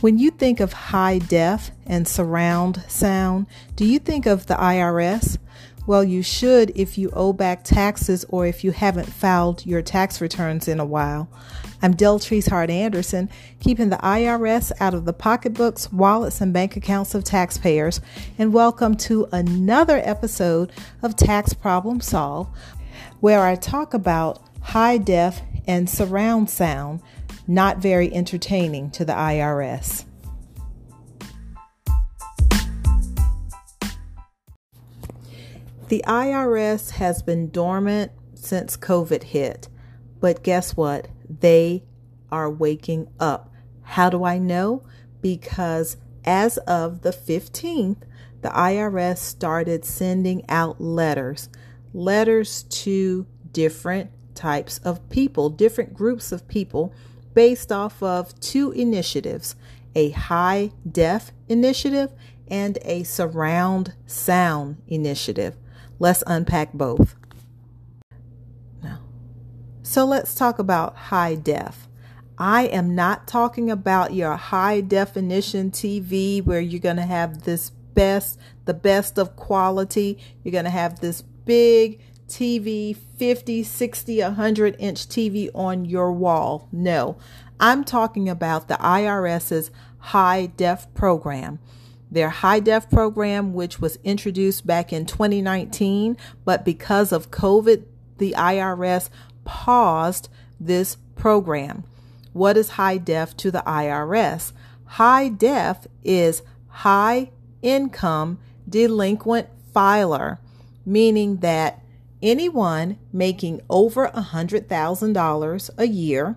When you think of high def and surround sound, do you think of the IRS? Well, you should if you owe back taxes or if you haven't filed your tax returns in a while. I'm Deltrice Hart Anderson, keeping the IRS out of the pocketbooks, wallets, and bank accounts of taxpayers, and welcome to another episode of Tax Problem Solve, where I talk about high def and surround sound not very entertaining to the IRS. The IRS has been dormant since COVID hit, but guess what? They are waking up. How do I know? Because as of the 15th, the IRS started sending out letters, letters to different types of people, different groups of people based off of two initiatives a high def initiative and a surround sound initiative. Let's unpack both. So let's talk about high def. I am not talking about your high definition TV where you're going to have this best, the best of quality. You're going to have this big TV, 50, 60, 100 inch TV on your wall. No, I'm talking about the IRS's high def program. Their high def program, which was introduced back in 2019, but because of COVID, the IRS paused this program. What is high def to the IRS? High def is high income delinquent filer, meaning that anyone making over a $100,000 a year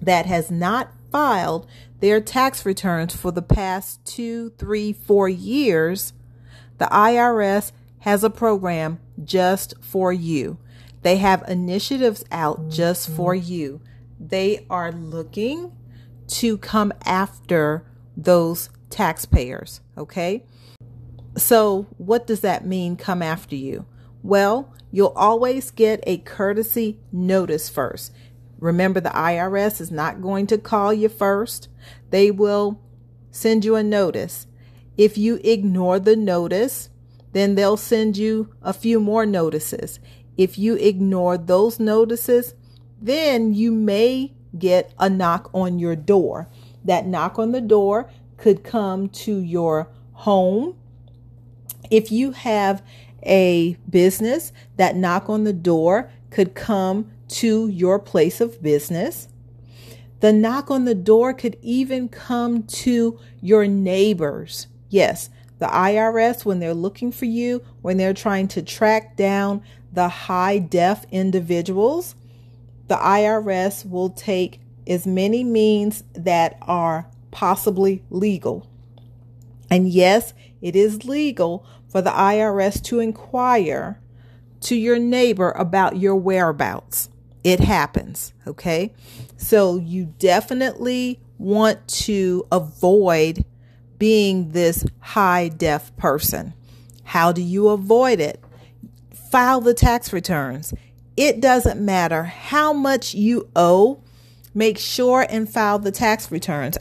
that has not filed their tax returns for the past two, three, four years, the IRS has a program just for you. They have initiatives out just for mm-hmm. you. They are looking to come after those taxpayers, okay? So, what does that mean, come after you? Well, you'll always get a courtesy notice first. Remember, the IRS is not going to call you first, they will send you a notice. If you ignore the notice, then they'll send you a few more notices. If you ignore those notices, then you may get a knock on your door. That knock on the door could come to your home. If you have a business, that knock on the door could come to your place of business. The knock on the door could even come to your neighbors. Yes, the IRS, when they're looking for you, when they're trying to track down the high def individuals, the IRS will take as many means that are possibly legal. And yes, it is legal for the IRS to inquire to your neighbor about your whereabouts. It happens, okay? So you definitely want to avoid being this high def person. How do you avoid it? File the tax returns. It doesn't matter how much you owe. Make sure and file the tax returns.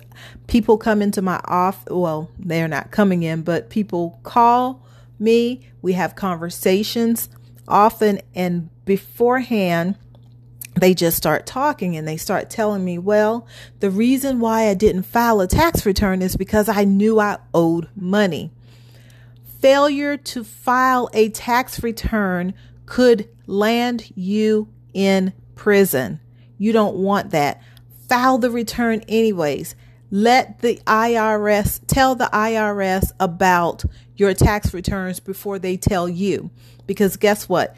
People come into my office. Well, they're not coming in, but people call me. We have conversations often, and beforehand, they just start talking and they start telling me, well, the reason why I didn't file a tax return is because I knew I owed money. Failure to file a tax return could land you in prison. You don't want that. File the return anyways. Let the IRS tell the IRS about your tax returns before they tell you. Because guess what?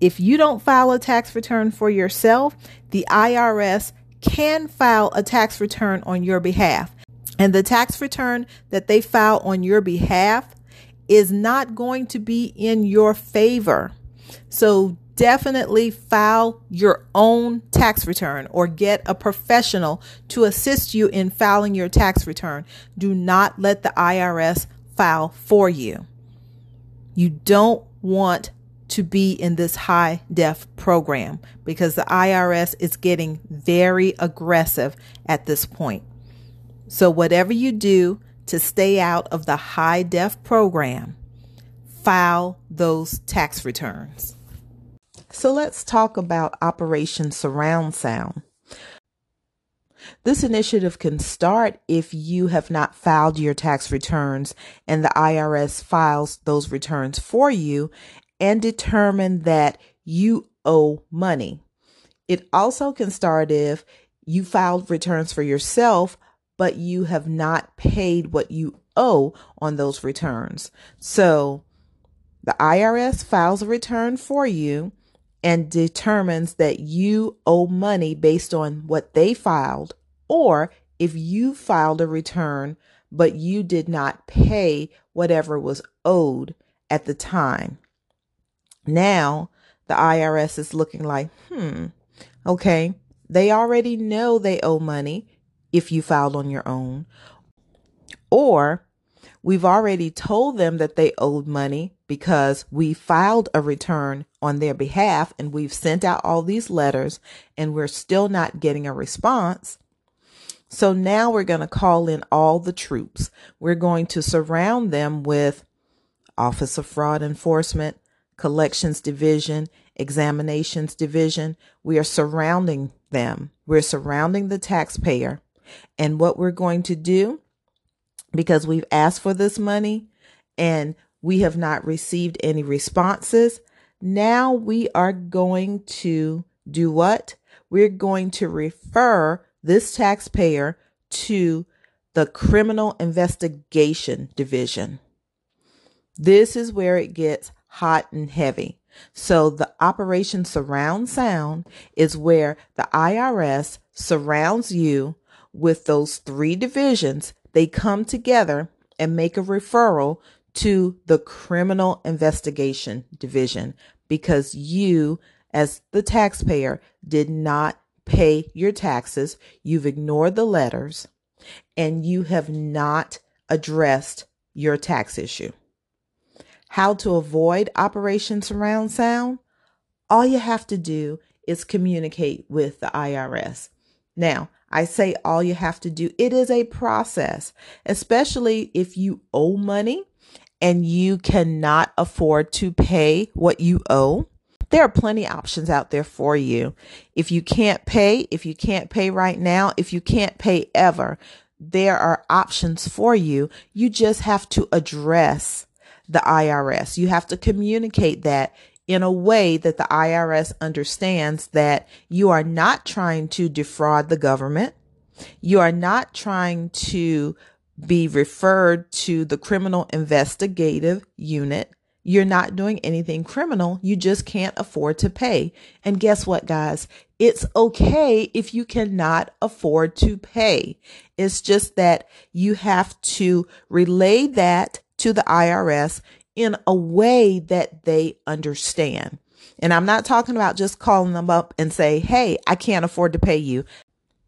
If you don't file a tax return for yourself, the IRS can file a tax return on your behalf. And the tax return that they file on your behalf is not going to be in your favor. So definitely file your own tax return or get a professional to assist you in filing your tax return. Do not let the IRS file for you. You don't want to be in this high def program because the IRS is getting very aggressive at this point. So, whatever you do to stay out of the high def program, file those tax returns. So, let's talk about Operation Surround Sound. This initiative can start if you have not filed your tax returns and the IRS files those returns for you and determine that you owe money. It also can start if you filed returns for yourself, but you have not paid what you owe on those returns. So the IRS files a return for you and determines that you owe money based on what they filed, or if you filed a return but you did not pay whatever was owed at the time. Now the IRS is looking like, hmm, okay, they already know they owe money if you filed on your own. Or we've already told them that they owed money because we filed a return on their behalf and we've sent out all these letters and we're still not getting a response. So now we're going to call in all the troops. We're going to surround them with Office of Fraud Enforcement, Collections Division, Examinations Division. We are surrounding them. We're surrounding the taxpayer. And what we're going to do, because we've asked for this money and we have not received any responses, now we are going to do what? We're going to refer this taxpayer to the Criminal Investigation Division. This is where it gets hot and heavy. So the Operation Surround Sound is where the IRS surrounds you with those three divisions. They come together and make a referral to the Criminal Investigation Division because you, as the taxpayer, did not pay your taxes. You've ignored the letters and you have not addressed your tax issue. How to avoid Operation Surround Sound? All you have to do is communicate with the IRS. Now, I say all you have to do. It is a process, especially if you owe money and you cannot afford to pay what you owe. There are plenty options out there for you. If you can't pay, if you can't pay right now, if you can't pay ever, there are options for you. You just have to address the IRS. You have to communicate that in a way that the IRS understands that you are not trying to defraud the government. You are not trying to be referred to the criminal investigative unit. You're not doing anything criminal. You just can't afford to pay. And guess what, guys? It's okay if you cannot afford to pay. It's just that you have to relay that to the IRS in a way that they understand. And I'm not talking about just calling them up and say, Hey, I can't afford to pay you.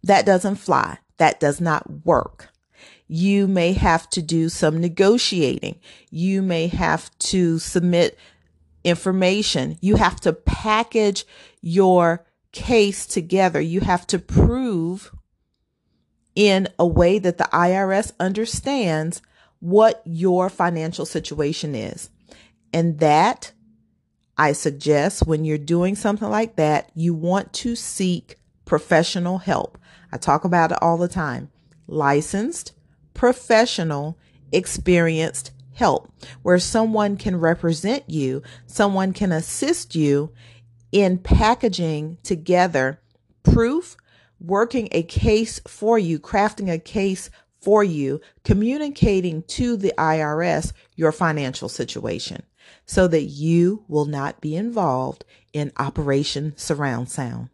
That doesn't fly. That does not work. You may have to do some negotiating. You may have to submit information. You have to package your case together. You have to prove in a way that the IRS understands what your financial situation is. And that I suggest when you're doing something like that, you want to seek professional help. I talk about it all the time. Licensed, professional, experienced help where someone can represent you, someone can assist you in packaging together proof, working a case for you, crafting a case for you, communicating to the IRS your financial situation so that you will not be involved in Operation Surround Sound.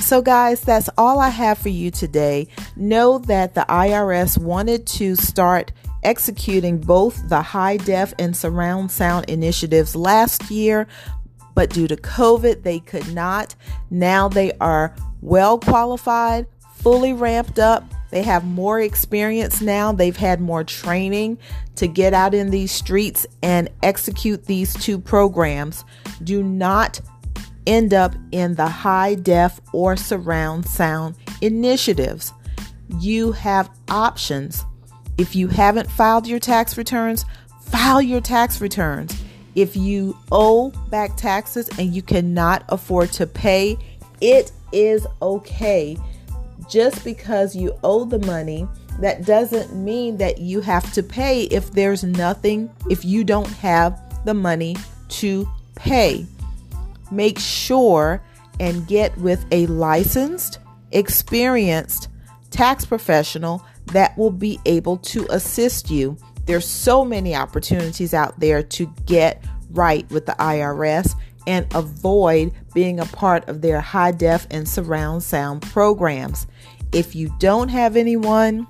So, guys, that's all I have for you today. Know that the IRS wanted to start executing both the high def and surround sound initiatives last year, but due to COVID, they could not. Now they are well qualified, fully ramped up, They have more experience now. They've had more training to get out in these streets and execute these two programs. Do not end up in the high def or surround sound initiatives. You have options. If you haven't filed your tax returns, file your tax returns. If you owe back taxes and you cannot afford to pay, it is okay. Just because you owe the money, that doesn't mean that you have to pay if there's nothing, if you don't have the money to pay. Make sure and get with a licensed, experienced tax professional that will be able to assist you. There's so many opportunities out there to get right with the IRS and avoid being a part of their high def and surround sound programs. If you don't have anyone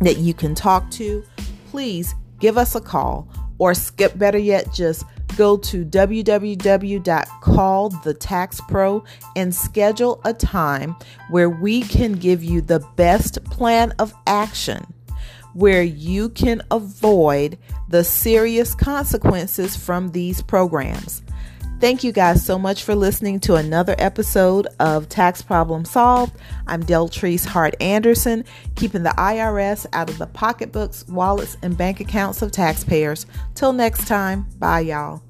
that you can talk to, please give us a call or skip better yet just go to www.callthetaxpro and schedule a time where we can give you the best plan of action where you can avoid the serious consequences from these programs. Thank you guys so much for listening to another episode of Tax Problem Solved. I'm Deltrice Hart Anderson, keeping the IRS out of the pocketbooks, wallets, and bank accounts of taxpayers. Till next time, bye y'all.